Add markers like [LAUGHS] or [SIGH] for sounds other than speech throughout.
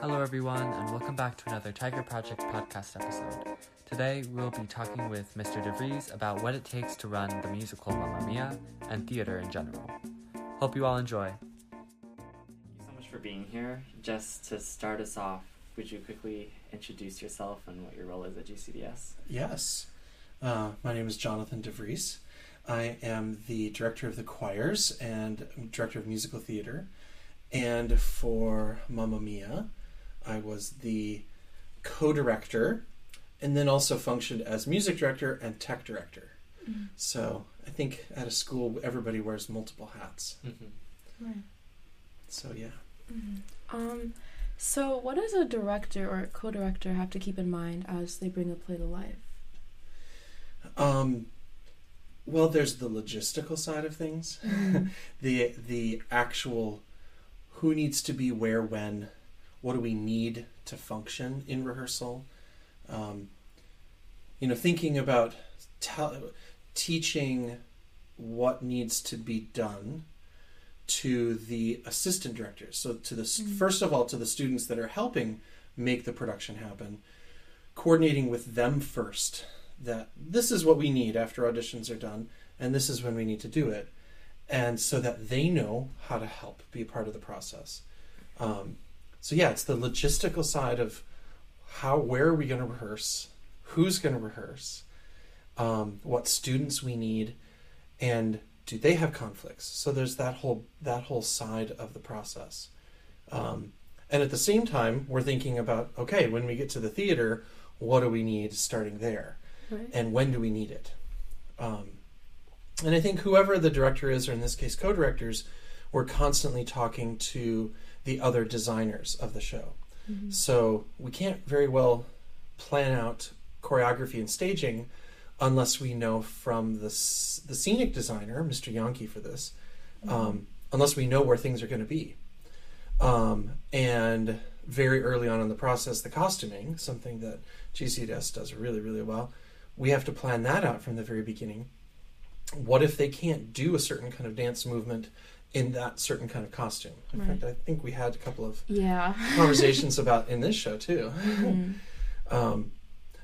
Hello, everyone, and welcome back to another Tiger Project podcast episode. Today, we'll be talking with Mr. DeVries about what it takes to run the musical Mamma Mia and theater in general. Hope you all enjoy. Thank you so much for being here. Just to start us off, would you quickly introduce yourself and what your role is at GCDS? Yes. Uh, my name is Jonathan DeVries. I am the director of the choirs and director of musical theater. And for Mamma Mia, I was the co director and then also functioned as music director and tech director. Mm-hmm. So I think at a school, everybody wears multiple hats. Mm-hmm. Right. So yeah. Um, so what does a director or co-director have to keep in mind as they bring a play to life? Um, well, there's the logistical side of things. [LAUGHS] the the actual who needs to be where when what do we need to function in rehearsal? Um, you know thinking about tell, teaching what needs to be done to the assistant directors. So to the s Mhm. first of all to the students that are helping make the production happen coordinating with them first that this is what we need after auditions are done and this is when we need to do it. And so that they know how to help be a part of the process. Um, so yeah it's the logistical side of how where are we going to rehearse? Who's going to rehearse? Um, what students we need? And do they have conflicts? So there's that whole that whole side of the process. Um, and at the same time we're thinking about okay when we get to the theater what do we need starting there? Right. and when do we need it? Um, and i think whoever the director is or in this case co-directors we're constantly talking to the other designers of the show Mhm. so we can't very well plan out choreography and staging unless we know from the the scenic designer, Mr. Yankee, for this, um, unless we know where things are going to be. Um, and very early on in the process, the costuming, something that GCDS does really, really well, we have to plan that out from the very beginning. What if they can't do a certain kind of dance movement in that certain kind of costume? In Right. fact, I think we had a couple of Yeah. [LAUGHS] conversations about in this show too. Mhm. [LAUGHS] Um,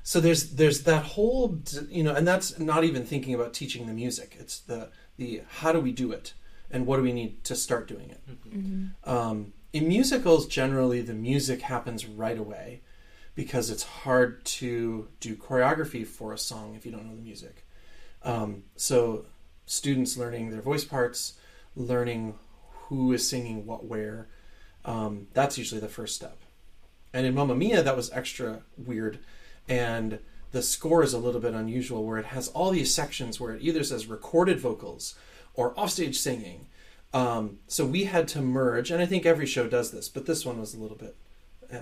so there's there's that whole you know, and that's not even thinking about teaching the music. It's the the how do we do it, and what do we need to start doing it. Mhm. Um, in musicals, generally the music happens right away because it's hard to do choreography for a song if you don't know the music. Um, so students learning their voice parts, learning who is singing what where, um, that's usually the first step. And in Mamma Mia, that was extra weird, and the score is a little bit unusual, where it has all these sections where it either says recorded vocals or offstage singing. Um, so we had to merge, and I think every show does this, but this one was a little bit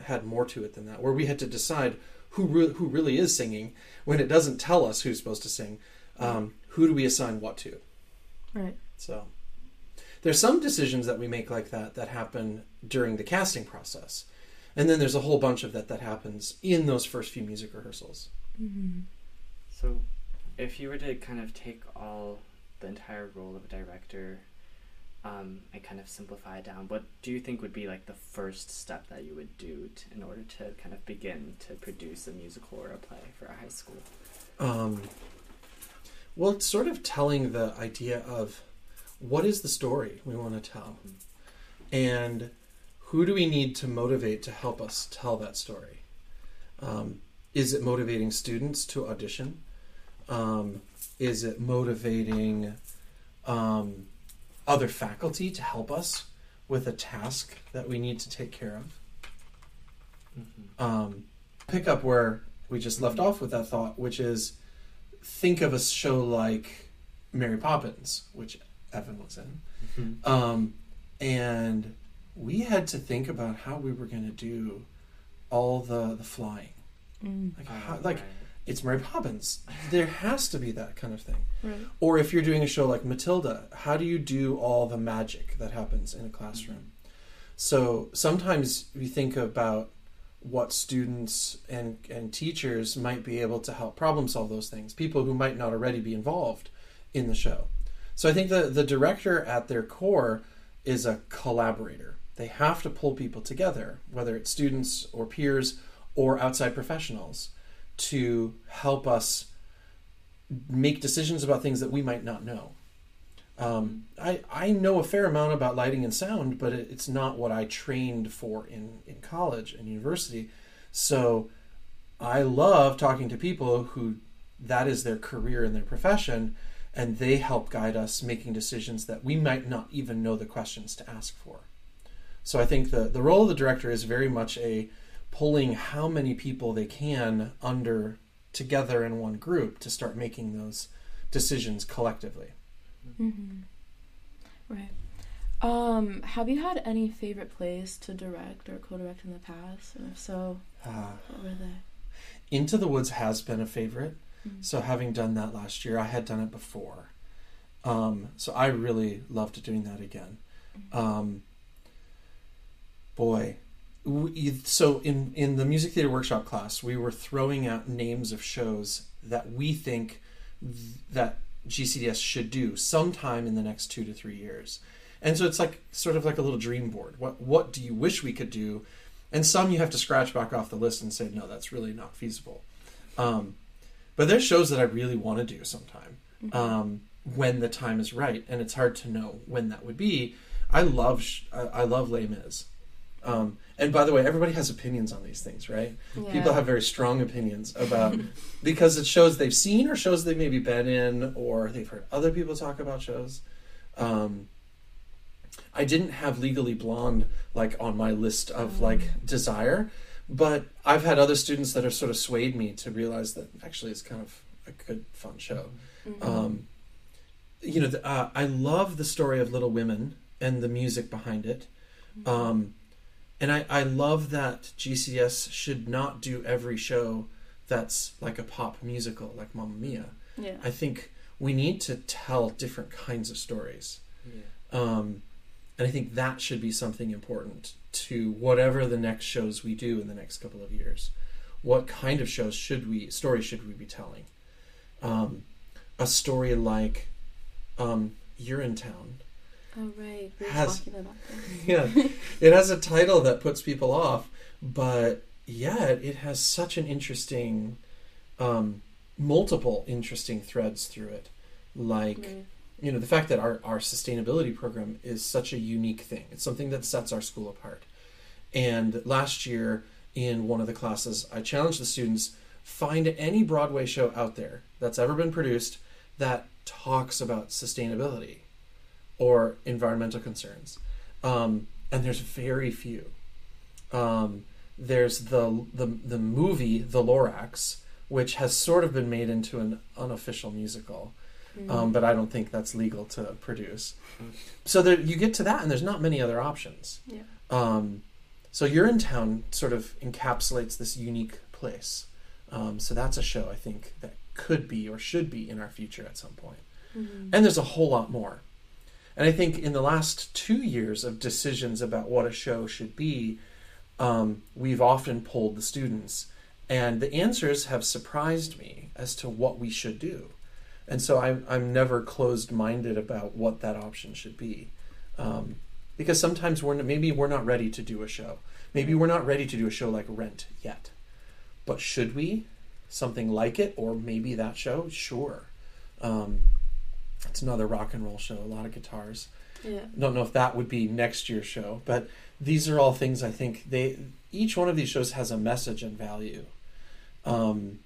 had more to it than that, where we had to decide who re- who really is singing when it doesn't tell us who's supposed to sing. Um, who do we assign what to? Right. So there's some decisions that we make like that that happen during the casting process. And then there's a whole bunch of that that happens in those first few music rehearsals. Mhm. So, if you were to kind of take all the entire role of a director um, and kind of simplify it down, what do you think would be like the first step that you would do t- in order to kind of begin to produce a musical or a play for a high school? Um, well, it's sort of telling the idea of what is the story we want to tell, and who do we need to motivate to help us tell that story. Um, is it motivating students to audition? Um, is it motivating um, other faculty to help us with a task that we need to take care of? Mm-hmm. um, pick up where we just left off with that thought, which is think of a show like Mary Poppins, which Evan was in, Mm-hmm. um, and we had to think about how we were going to do all the the flying. Mm. Like, Uh, how, like it's Mary Poppins. There has to be that kind of thing. Right. Or if you're doing a show like Matilda, how do you do all the magic that happens in a classroom? So sometimes we think about what students and, and teachers might be able to help problem solve those things, people who might not already be involved in the show. So I think the, the director at their core is a collaborator. They have to pull people together, whether it's students or peers or outside professionals, to help us make decisions about things that we might not know. Um, I, I know a fair amount about lighting and sound, but it, it's not what I trained for in, in college and university. So I love talking to people who that is their career and their profession, and they help guide us making decisions that we might not even know the questions to ask for. So I think the, the role of the director is very much a pulling how many people they can under together in one group to start making those decisions collectively. Mm-hmm. Right. Um, have you had any favorite plays to direct or co-direct in the past? And if so, Uh, what were they? Into the Woods has been a favorite. Mhm. So having done that last year, I had done it before. Um, so I really loved doing that again. Um, boy, we, so in in the music theater workshop class, we were throwing out names of shows that we think th- that GCDS should do sometime in the next two to three years. And so it's like sort of like a little dream board. What what do you wish we could do? And some you have to scratch back off the list and say, no, that's really not feasible. Um, but there's shows that I really want to do sometime Mhm. um, when the time is right, and it's hard to know when that would be. I love sh- I I love Les Mis. Um, and by the way, everybody has opinions on these things, right? Yeah. People have very strong opinions about [LAUGHS] because it shows they've seen or shows they've maybe been in or they've heard other people talk about shows. Um, I didn't have Legally Blonde like on my list of like desire, but I've had other students that have sort of swayed me to realize that actually it's kind of a good fun show. Mhm. Um, you know, the, uh, I love the story of Little Women and the music behind it. Mm-hmm. Um, and I, I love that GCDS should not do every show that's like a pop musical, like Mamma Mia. yeah. I think we need to tell different kinds of stories. Yeah. Um, and I think that should be something important to whatever the next shows we do in the next couple of years. What kind of shows should we, stories should we be telling? Um, a story like um, Urinetown oh right. We were has- talking about that. [LAUGHS] yeah, it has a title that puts people off, but yet it has such an interesting, um, multiple interesting threads through it. Like, Right. You know, the fact that our, our sustainability program is such a unique thing. It's something that sets our school apart. And last year, in one of the classes, I challenged the students find any Broadway show out there that's ever been produced that talks about sustainability or environmental concerns. Um, and there's very few. Um, there's the, the the movie The Lorax, which has sort of been made into an unofficial musical, Mm-hmm. um, but I don't think that's legal to produce. So there, you get to that, and there's not many other options. Yeah. Um, so Urinetown sort of encapsulates this unique place. Um, so that's a show I think that could be or should be in our future at some point. Mhm. And there's a whole lot more. And I think in the last two years of decisions about what a show should be, um, we've often polled the students, and the answers have surprised me as to what we should do. And so I'm, I'm never closed minded about what that option should be. Um, because sometimes we're maybe we're not ready to do a show. Maybe we're not ready to do a show like Rent yet. But should we? Something like it, or maybe that show? Sure. Um, it's another rock and roll show, a lot of guitars. Yeah. Don't know if that would be next year's show, but these are all things I think they each one of these shows has a message and value. Um,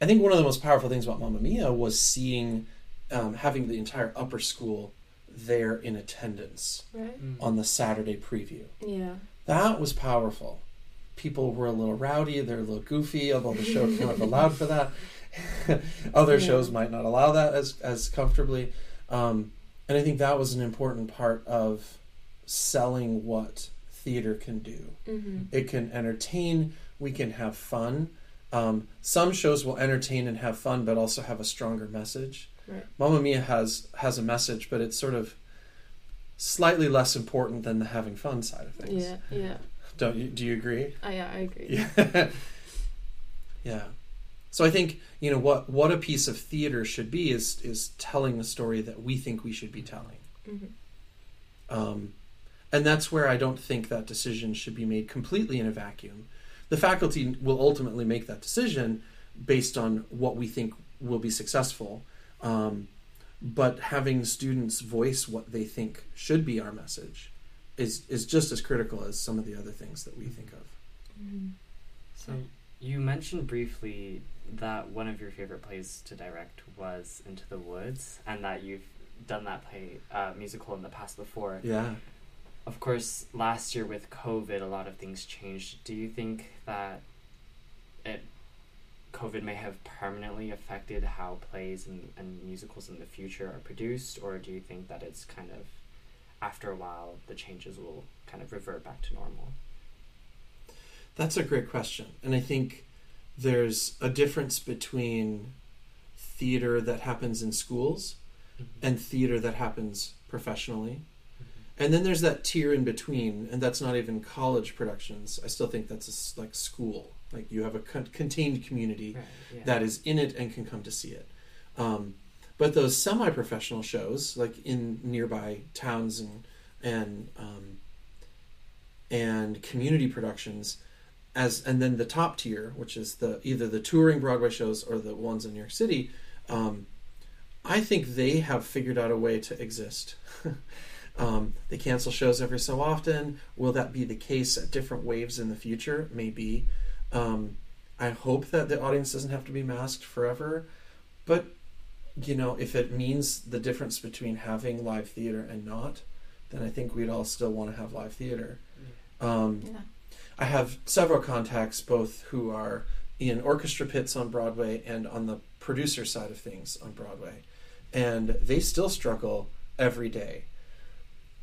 I think one of the most powerful things about Mamma Mia was seeing um, having the entire upper school there in attendance Right. on the Saturday preview. Yeah. That was powerful. People were a little rowdy, they're a little goofy, although the show kind of allowed for that. [LAUGHS] Other Yeah. shows might not allow that as as comfortably. Um, and I think that was an important part of selling what theater can do. Mm-hmm. It can entertain, we can have fun. Um, some shows will entertain and have fun, but also have a stronger message. Right. Mamma Mia has has a message, but it's sort of slightly less important than the having fun side of things. Yeah. Yeah. Don't you? Do you agree? I, yeah. I agree. Yeah. [LAUGHS] yeah. So I think you know what what a piece of theater should be is is telling the story that we think we should be telling. Mhm. Um, And that's where I don't think that decision should be made completely in a vacuum. The faculty will ultimately make that decision based on what we think will be successful. Um, but having students voice what they think should be our message is, is just as critical as some of the other things that we think of. Mhm. So you mentioned briefly that one of your favorite plays to direct was Into the Woods, and that you've done that play uh, musical in the past before. Yeah. Of course, last year with COVID, a lot of things changed. Do you think that it COVID may have permanently affected how plays and, and musicals in the future are produced, or do you think that it's kind of after a while the changes will kind of revert back to normal? That's a great question. And I think there's a difference between theater that happens in schools mm-hmm. and theater that happens professionally. And then there's that tier in between, and that's not even college productions. I still think that's a like school. Like you have a con- contained community Right, yeah. that is in it and can come to see it. Um, but those semi-professional shows, like in nearby towns and and um, and community productions, as and then the top tier, which is the either the touring Broadway shows or the ones in New York City, um, I think they have figured out a way to exist. [LAUGHS] um, they cancel shows every so often. Will that be the case at different waves in the future? Maybe. Um, I hope that the audience doesn't have to be masked forever, but you know, if it means the difference between having live theater and not, then I think we'd all still want to have live theater. Um, Yeah. I have several contacts, both who are in orchestra pits on Broadway and on the producer side of things on Broadway, and they still struggle every day.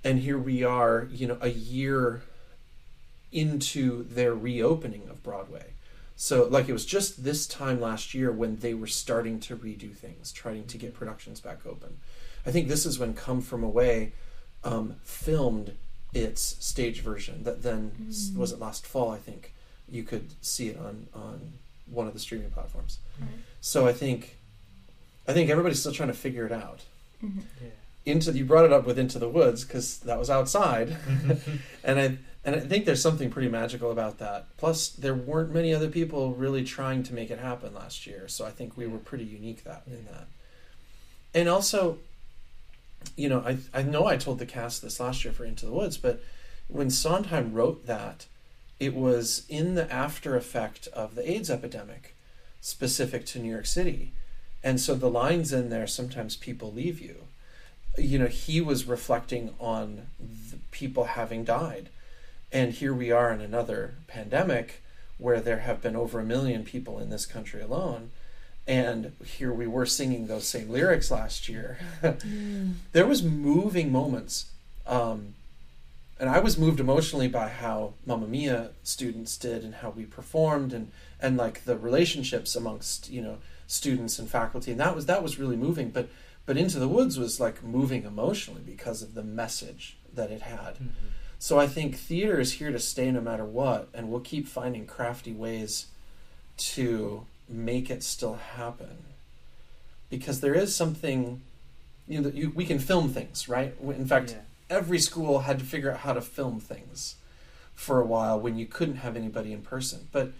And here we are, you know, a year into their reopening of Broadway. So, like, it was just this time last year when they were starting to redo things, trying to get productions back open. I think this is when Come From Away um, filmed its stage version that then Mm. was it last fall, I think. You could see it on, on one of the streaming platforms. Right. So I think I think everybody's still trying to figure it out. Mhm. Yeah. Into you brought it up with Into the Woods because that was outside, mm-hmm. [LAUGHS] and I and I think there's something pretty magical about that. Plus, there weren't many other people really trying to make it happen last year, so I think we were pretty unique that in that. And also, you know, I I know I told the cast this last year for Into the Woods, but when Sondheim wrote that, it was in the after effect of the AIDS epidemic, specific to New York City, and so the lines in there sometimes people leave you. You know, he was reflecting on the people having died, and here we are in another pandemic where there have been over a million people in this country alone. And here we were singing those same lyrics last year. Mm. [LAUGHS] there was moving moments um, and i was moved emotionally by how mamma mia students did and how we performed and and like the relationships amongst you know students and faculty and that was that was really moving but but into the woods was like moving emotionally because of the message that it had. Mm-hmm. So i think theater is here to stay no matter what and we'll keep finding crafty ways to make it still happen. Because there is something you know that you, we can film things right? In fact Yeah. every school had to figure out how to film things for a while when you couldn't have anybody in person. But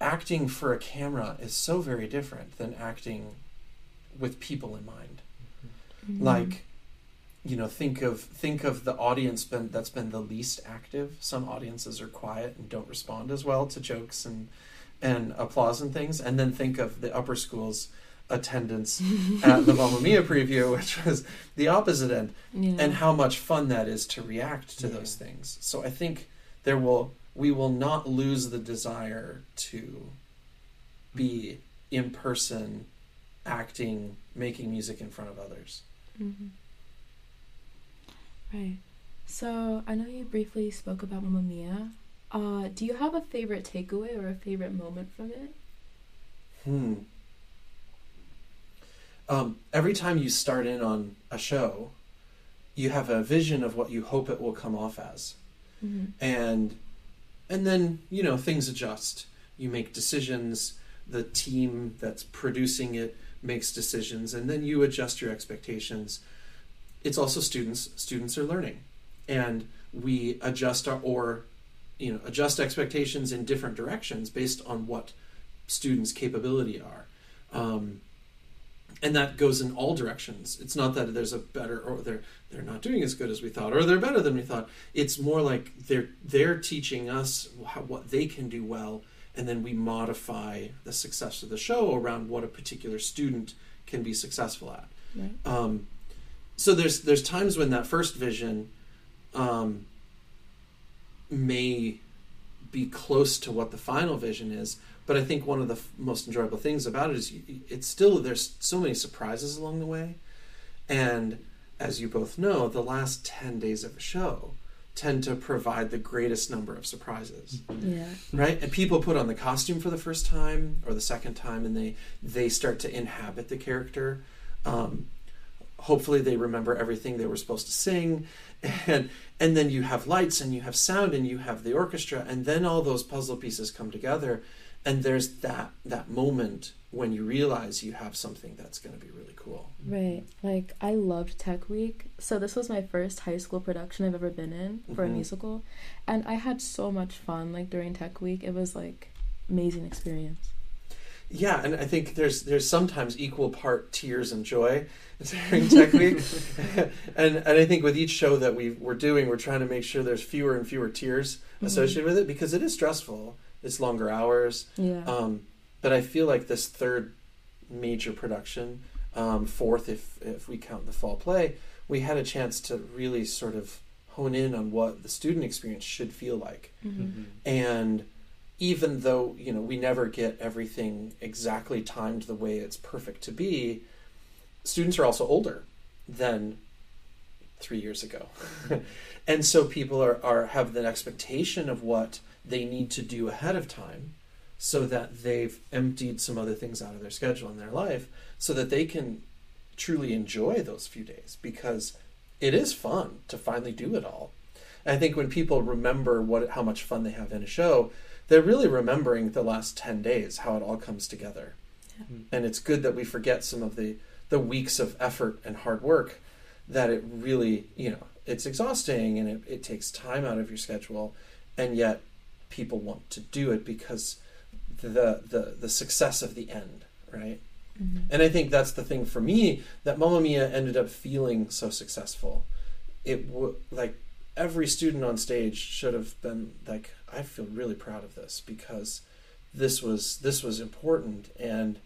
acting for a camera is so very different than acting with people in mind. Mhm. like you know think of think of the audience been, that's been the least active. Some audiences are quiet and don't respond as well to jokes and and applause and things. And then think of the upper schools attendance [LAUGHS] at the Mamma Mia preview which was the opposite end. Yeah. and how much fun that is to react to those things. So i think there will we will not lose the desire to be in person acting making music in front of others Mhm. Right. So I know you briefly spoke about Mamma Mia. Uh, do you have a favorite takeaway or a favorite moment from it? Hmm. Um, every time you start in on a show, you have a vision of what you hope it will come off as, Mm-hmm. and and then you know things adjust. You make decisions. The team that's producing it makes decisions, and then you adjust your expectations. It's also students. Students are learning, and we adjust our or you know adjust expectations in different directions based on what students' capability are. Um, and that goes in all directions. It's not that there's a better or they're they're not doing as good as we thought or they're better than we thought. It's more like they're they're teaching us how, what they can do well, and then we modify the success of the show around what a particular student can be successful at. Right. Um, so there's there's times when that first vision um, may be close to what the final vision is, but I think one of the f- most enjoyable things about it is it's still there's so many surprises along the way, and as you both know, the last ten days of a show tend to provide the greatest number of surprises. Yeah. right? And people put on the costume for the first time or the second time and they they start to inhabit the character. Um, hopefully they remember everything they were supposed to sing. [LAUGHS] And and then you have lights and you have sound and you have the orchestra and then all those puzzle pieces come together and there's that that moment when you realize you have something that's going to be really cool Right. Like I loved Tech Week. So this was my first high school production I've ever been in for Mhm. a musical, and I had so much fun like during Tech Week. It was like amazing experience. Yeah, and I think there's there's sometimes equal part tears and joy [LAUGHS] during Tech Week, [LAUGHS] and and I think with each show that we we're doing, we're trying to make sure there's fewer and fewer tears Mhm. associated with it because it is stressful. It's longer hours, Yeah. um, but I feel like this third major production, um, fourth if if we count the fall play, we had a chance to really sort of hone in on what the student experience should feel like. Mhm. and even though you know we never get everything exactly timed the way it's perfect to be students are also older than three years ago. [LAUGHS] And so people are, are have an expectation of what they need to do ahead of time so that they've emptied some other things out of their schedule in their life so that they can truly enjoy those few days because it is fun to finally do it all I think when people remember what how much fun they have in a show, they're really remembering the last 10 days, how it all comes together. Yeah. And it's good that we forget some of the, the weeks of effort and hard work that it really, you know, it's exhausting and it, it takes time out of your schedule. And yet people want to do it because the, the, the success of the end, right? Mhm. And I think that's the thing for me that Mamma Mia ended up feeling so successful. It w- like every student on stage should have been like, I feel really proud of this because this was this was important, and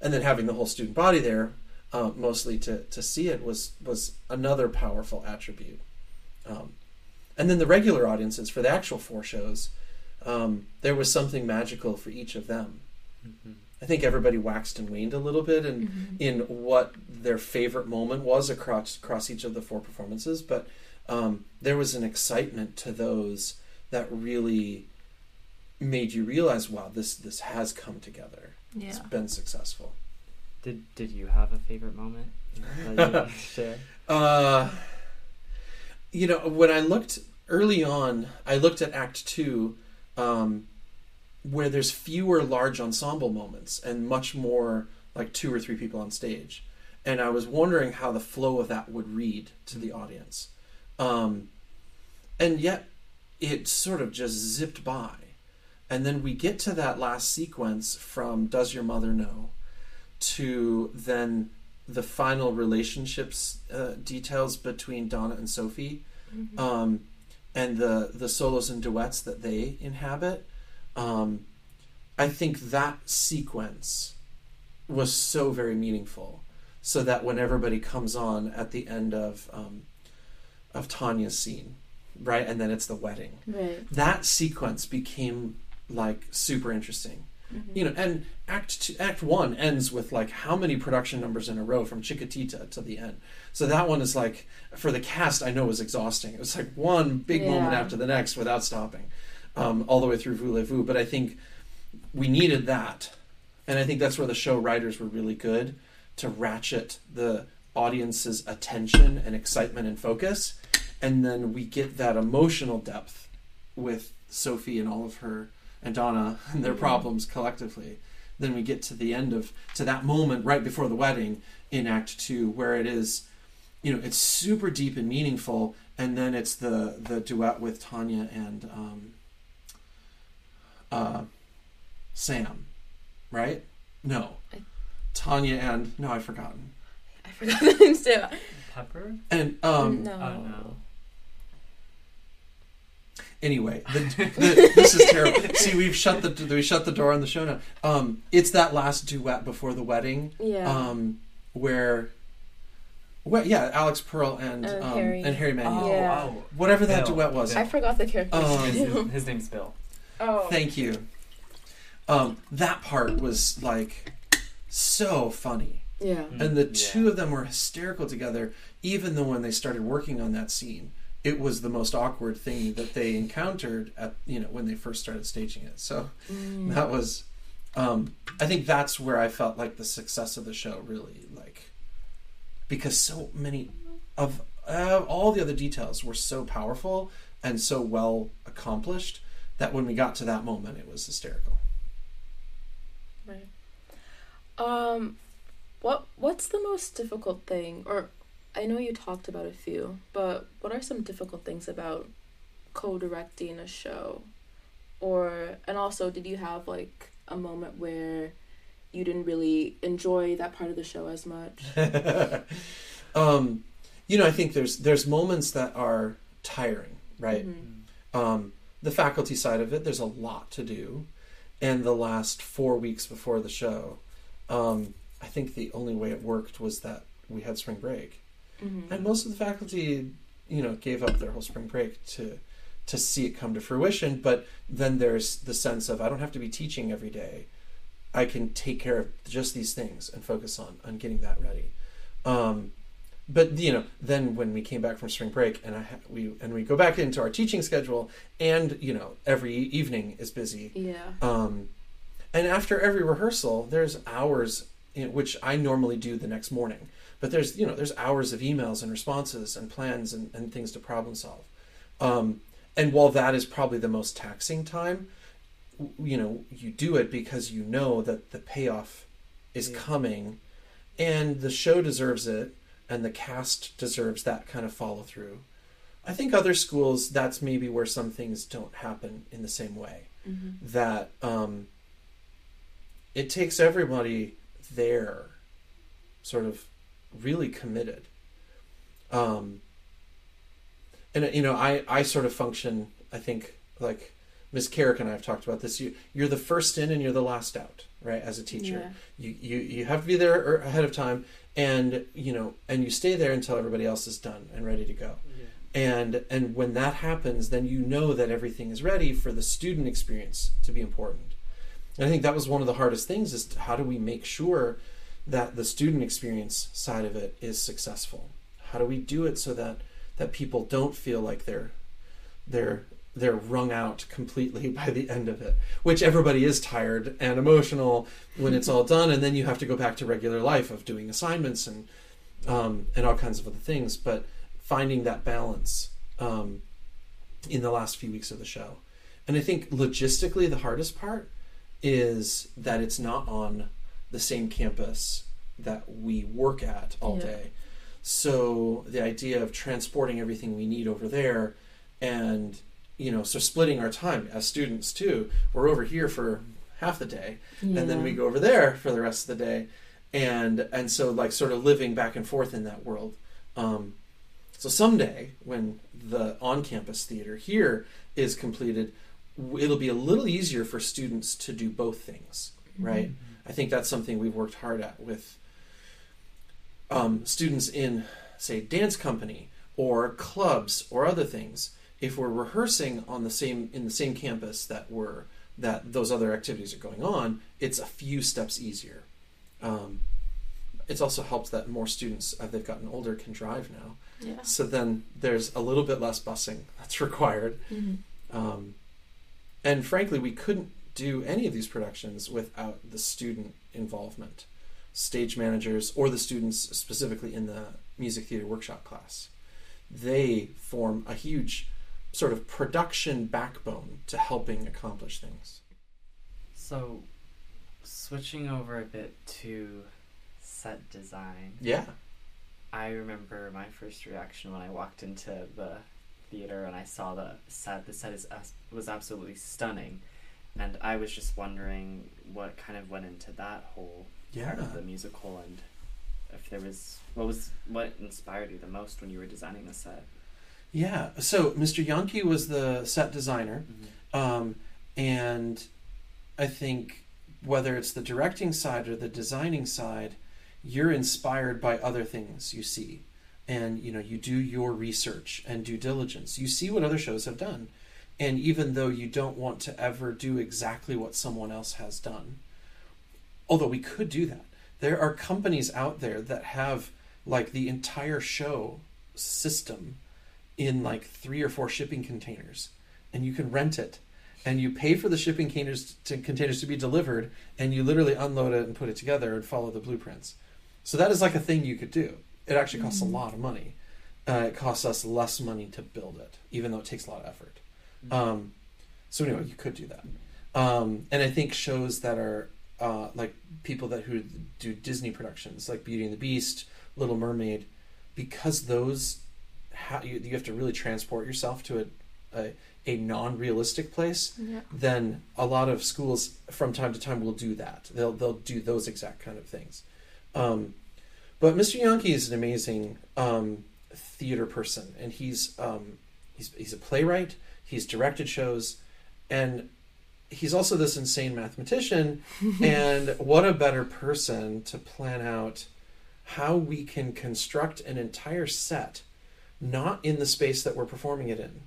and then having the whole student body there, uh, mostly to to see it was was another powerful attribute. Um, and then the regular audiences for the actual four shows, um, there was something magical for each of them. Mhm. I think everybody waxed and waned a little bit in Mhm. in what their favorite moment was across across each of the four performances, but um, there was an excitement to those that really made you realize, wow, this this has come together. It's been successful. Did Did you have a favorite moment [LAUGHS] that you want to share? Uh, you know, when I looked early on, I looked at Act Two, um, where there's fewer large ensemble moments and much more like two or three people on stage, and I was wondering how the flow of that would read to the audience, um, and yet it sort of just zipped by, and then we get to that last sequence from "Does Your Mother Know," to then the final relationships uh, details between Donna and Sophie, Mhm. um, and the the solos and duets that they inhabit. Um, I think that sequence was so very meaningful, so that when everybody comes on at the end of um, of Tanya's scene, right, and then it's the wedding. Right. That sequence became like super interesting Mhm. you know and act two, act one ends with like how many production numbers in a row from chiquitita to the end. So that one is like for the cast i know was exhausting. It was like one big moment after the next without stopping um, all the way through voulez-vous but i think we needed that. And i think that's where the show writers were really good to ratchet the audience's attention and excitement and focus. And then we get that emotional depth with sophie and all of her and Donna and their Mhm. problems collectively. Then we get to the end of to that moment right before the wedding in Act Two, where it is, you know, it's super deep and meaningful, and then it's the the duet with Tanya and um, uh, Sam, right? No, I- Tanya and no, I've forgotten. I forgot the names too. Pepper? And um, no. Oh no. Anyway, the, [LAUGHS] the, this is terrible. See, we've shut the we shut the door on the show now. Um, it's that last duet before the wedding, Yeah. um, where. Well, yeah, Alex Pearl and And um, Harry. and Harry Manuel. Oh, Yeah. oh. Whatever that Bill. duet was. I forgot the character. Um, His, his, his name's Bill. Oh. Thank you. Um, that part was like so funny. Yeah. And the Yeah. two of them were hysterical together, even though when they started working on that scene, it was the most awkward thing that they encountered at you know when they first started staging it. So Mm. that was um, I think that's where I felt like the success of the show really like because so many of uh, all the other details were so powerful and so well accomplished that when we got to that moment it was hysterical. Right. Um, what what's the most difficult thing? Or I know you talked about a few, but what are some difficult things about co-directing a show? Or and also, did you have like a moment where you didn't really enjoy that part of the show as much? [LAUGHS] um, you know, I think there's there's moments that are tiring, right? Mhm. Um, the faculty side of it, there's a lot to do, and the last four weeks before the show, um, I think the only way it worked was that we had spring break, Mhm. and most of the faculty, you know, gave up their whole spring break to to see it come to fruition. But then there's the sense of I don't have to be teaching every day. I can take care of just these things and focus on on getting that ready. Um, but you know, then when we came back from spring break and I ha- we and we go back into our teaching schedule, and you know, every evening is busy. Yeah. Um, and after every rehearsal, there's hours in which I normally do the next morning. But there's you know there's hours of emails and responses and plans and, and things to problem solve. Um, and while that is probably the most taxing time, you know you do it because you know that the payoff is Yeah. coming, and the show deserves it, and the cast deserves that kind of follow through. I think other schools that's maybe where some things don't happen in the same way Mhm. that um, it takes everybody there sort of really committed um, and you know I, I sort of function i think like Ms. Carrick and I have talked about this. You you're the first in and you're the last out, right? As a teacher, you, you you have to be there er- ahead of time, and you know, and you stay there until everybody else is done and ready to go and and when that happens then you know that everything is ready for the student experience to be important and i think that was one of the hardest things is how do we make sure that the student experience side of it is successful? How do we do it so that that people don't feel like they're they're they're wrung out completely [LAUGHS] by the end of it? Which everybody is tired and emotional when it's all done and then you have to go back to regular life of doing assignments and um, and all kinds of other things. But finding that balance um, in the last few weeks of the show. And I think logistically, the hardest part is that it's not on the same campus that we work at all Yeah. day. So the idea of transporting everything we need over there and you know, so splitting our time as students too. We're over here for half the day and then we go over there for the rest of the day and and so like sort of living back and forth in that world um, so someday when the on-campus theater here is completed it'll be a little easier for students to do both things right i think that's something we've worked hard at with um, students in say dance company or clubs or other things if we're rehearsing on the same in the same campus that we're that those other activities are going on it's a few steps easier um, it's also helped that more students as they've gotten older can drive now Yeah. so then there's a little bit less busing [LAUGHS] that's required Mhm. um, and frankly we couldn't do any of these productions without the student involvement stage managers or the students specifically in the music theater workshop class. They form a huge sort of production backbone to helping accomplish things. So, switching over a bit to set design, yeah. I remember my first reaction when I walked into the theater and I saw the set. The set is uh, was absolutely stunning, and I was just wondering what kind of went into that whole part of the musical and if there was what was what inspired you the most when you were designing the set. Yeah. So Mr. Yankee was the set designer. Um, and I think whether it's the directing side or the designing side, you're inspired by other things you see. And you know, you do your research and due diligence. You see what other shows have done. And even though you don't want to ever do exactly what someone else has done, although we could do that, there are companies out there that have like the entire show system in like three or four shipping containers and you can rent it and you pay for the shipping containers to, containers to be delivered and you literally unload it and put it together and follow the blueprints. So that is like a thing you could do. It actually costs Mhm. a lot of money. Uh, it costs us less money to build it even though it takes a lot of effort um, so anyway you could do that. Um, and i think shows that are uh, like people that who do disney productions like beauty and the beast little mermaid because those ha- you, you have to really transport yourself to a, a, a non-realistic place Yeah. then a lot of schools from time to time will do that. They'll they'll do those exact kind of things. Um, but mr yankee is an amazing um, theater person and he's um, he's he's a playwright he's directed shows and he's also this insane mathematician [LAUGHS] and what a better person to plan out how we can construct an entire set not in the space that we're performing it in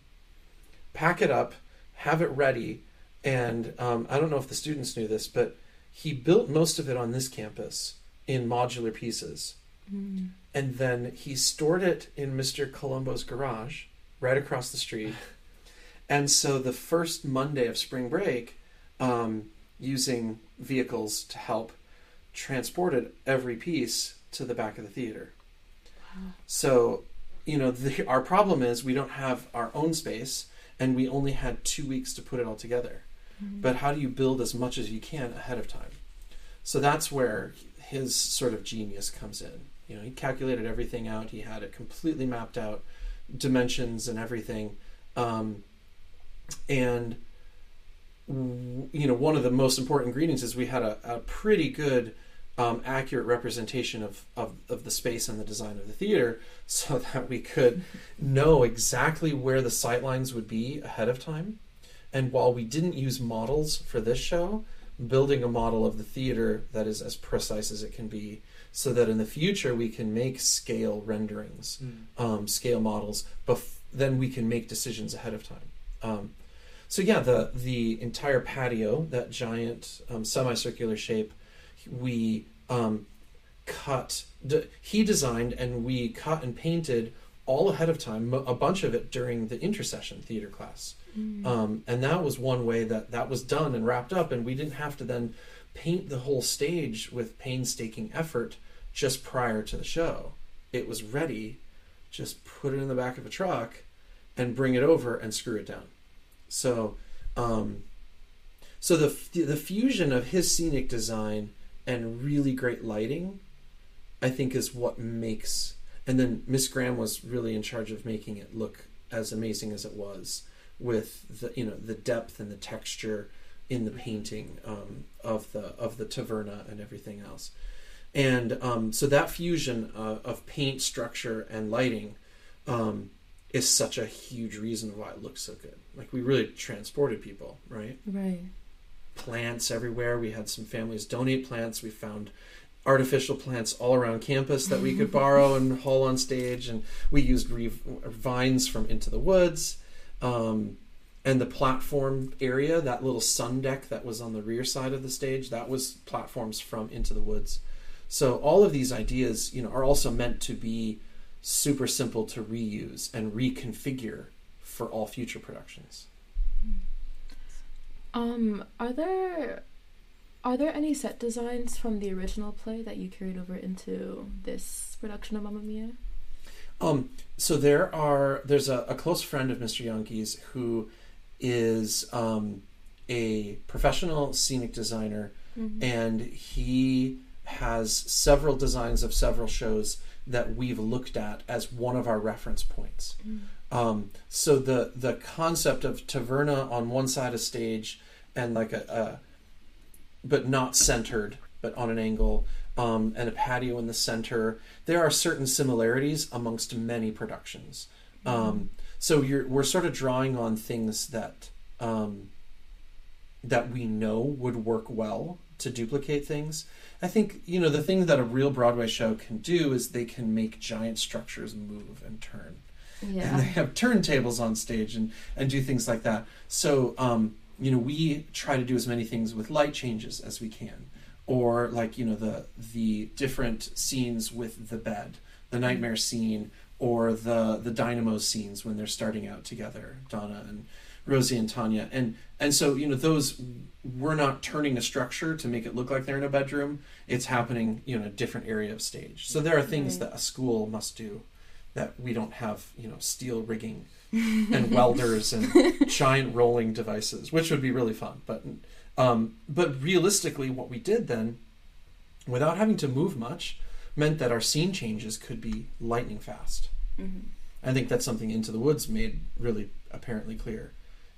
pack it up have it ready and um, i don't know if the students knew this but he built most of it on this campus in modular pieces Mm. and then he stored it in Mr. Colombo's garage right across the street. [LAUGHS] And so the first Monday of spring break, um, using vehicles to help, transported every piece to the back of the theater. Wow. So, you know, the, our problem is we don't have our own space and we only had two weeks to put it all together Mhm. but how do you build as much as you can ahead of time so that's where his sort of genius comes in you know he calculated everything out he had it completely mapped out dimensions and everything um, and you know one of the most important ingredients is we had a, a pretty good um, accurate representation of, of, of the space and the design of the theater [LAUGHS] so that we could know exactly where the sight lines would be ahead of time and while we didn't use models for this show, building a model of the theater that is as precise as it can be, so that in the future we can make scale renderings, um, scale models, bef- then we can make decisions ahead of time. Um, so yeah, the the entire patio, that giant um, semicircular shape, we um, cut. D- he designed and we cut and painted all ahead of time. A bunch of it during the intercession theater class. Mm. Um, and that was one way that that was done and wrapped up, and we didn't have to then paint the whole stage with painstaking effort just prior to the show. It was ready, just put it in the back of a truck and bring it over and screw it down. So, um, so the the fusion of his scenic design and really great lighting, I think, is what makes. And then Miss Graham was really in charge of making it look as amazing as it was with the you know the depth and the texture in the painting um, of the of the taverna and everything else and um, so that fusion uh, of paint structure and lighting um, is such a huge reason why it looks so good. Like we really transported people right? Right. plants everywhere. We had some families donate plants. We found artificial plants all around campus that we could [LAUGHS] borrow and haul on stage and we used re- vines from into the woods. Um, and the platform area that little sun deck that was on the rear side of the stage that was platforms from into the woods. So all of these ideas you know are also meant to be super simple to reuse and reconfigure for all future productions Um, are there are there any set designs from the original play that you carried over into this production of Mamma Mia? Um, so there are there's a, a close friend of Mr. Yankees who is um, a professional scenic designer, Mhm. and he has several designs of several shows that we've looked at as one of our reference points. Mm. Um, so the the concept of taverna on one side of stage and like a, a but not centered, but on an angle, um, and a patio in the center. There are certain similarities amongst many productions. Um, so you're we're sort of drawing on things that um, that we know would work well to duplicate things. I think you know the thing that a real Broadway show can do is they can make giant structures move and turn, and they have turntables on stage and and do things like that. So um, you know we try to do as many things with light changes as we can, or like you know the the different scenes with the bed, the nightmare scene, or the the dynamo scenes when they're starting out together, Donna and Rosie and Tanya, and and so you know those we're not turning a structure to make it look like they're in a bedroom. It's happening you know in a different area of stage. So there are things Right. that a school must do that we don't have you know steel rigging and [LAUGHS] welders and giant rolling devices, which would be really fun. But um, but realistically, what we did then, without having to move much, meant that our scene changes could be lightning fast. Mhm. I think that's something Into the Woods made really apparently clear.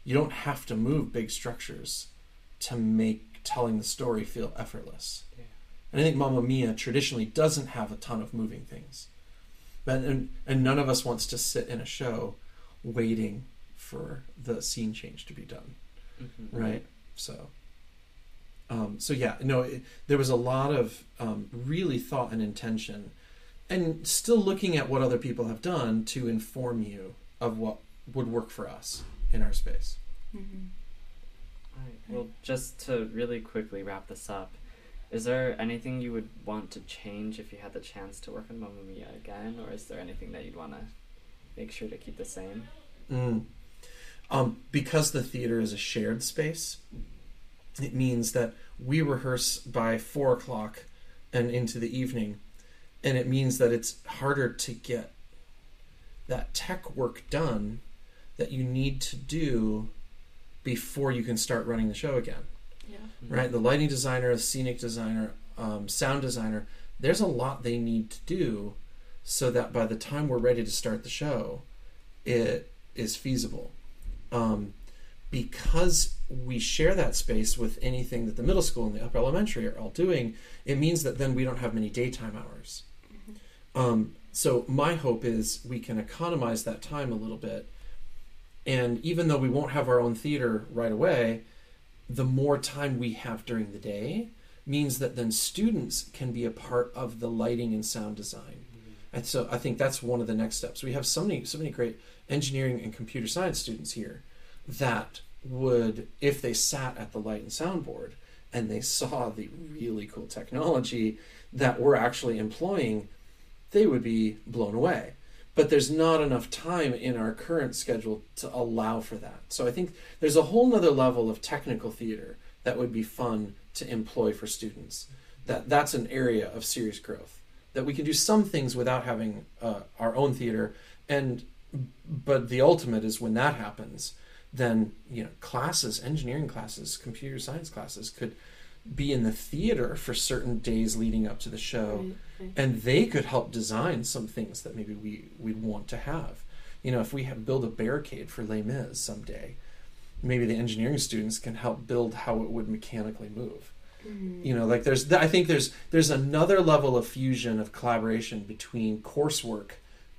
You don't have to move big structures to make telling the story feel effortless. Yeah. And I think Mamma Mia traditionally doesn't have a ton of moving things. But and, and none of us wants to sit in a show waiting for the scene change to be done Mhm. right so um, so yeah no it, there was a lot of um, really thought and intention and still looking at what other people have done to inform you of what would work for us in our space Mhm. Alright, Well, just to really quickly wrap this up, is there anything you would want to change if you had the chance to work on Mamma Mia again, or is there anything that you'd want to make sure to keep the same? Mm. Um, because the theater is a shared space, it means that we rehearse by four o'clock and into the evening, and it means that it's harder to get that tech work done that you need to do before you can start running the show again Yeah. right? The lighting designer, the scenic designer, um, sound designer, there's a lot they need to do so that by the time we're ready to start the show, it is feasible. Um, because we share that space with anything that the middle school and the upper elementary are all doing, it means that then we don't have many daytime hours. Um, so my hope is we can economize that time a little bit. And even though we won't have our own theater right away, the more time we have during the day means that then students can be a part of the lighting and sound design. Mm-hmm. And so I think that's one of the next steps. We have so many so many great engineering and computer science students here that would if they sat at the light and sound board and they saw the really cool technology that we're actually employing, they would be blown away. But there's not enough time in our current schedule to allow for that. So I think there's a whole nother level of technical theater that would be fun to employ for students. That that's an area of serious growth. That we can do some things without having uh, our own theater, and but the ultimate is when that happens, then you know classes, engineering classes, computer science classes could be in the theater for certain days leading up to the show Right, right. and they could help design some things that maybe we we'd want to have. You know, if we have build a barricade for Les Mis someday, maybe the engineering students can help build how it would mechanically move. Mhm. You know, like there's I think there's there's another level of fusion of collaboration between coursework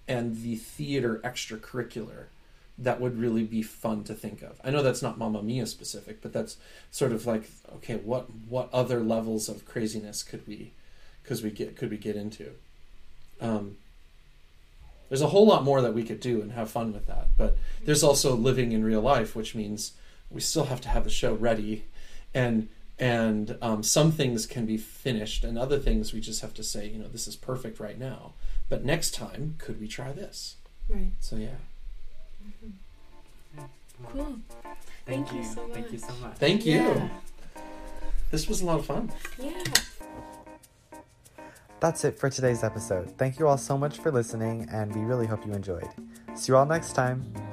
and the theater extracurricular that would really be fun to think of. I know that's not Mamma Mia specific, but that's sort of like okay, what what other levels of craziness could we could we get could we get into? Um, there's a whole lot more that we could do and have fun with that, but there's also living in real life, which means we still have to have the show ready, and and um, some things can be finished, and other things we just have to say, you know, this is perfect right now, but next time could we try this? Right. So yeah, Cool. Thank, Thank you you. so Thank you so much. thank you. Yeah. This was a lot of fun. Yeah. That's it for today's episode. Thank you all so much for listening, and we really hope you enjoyed. See you all next time.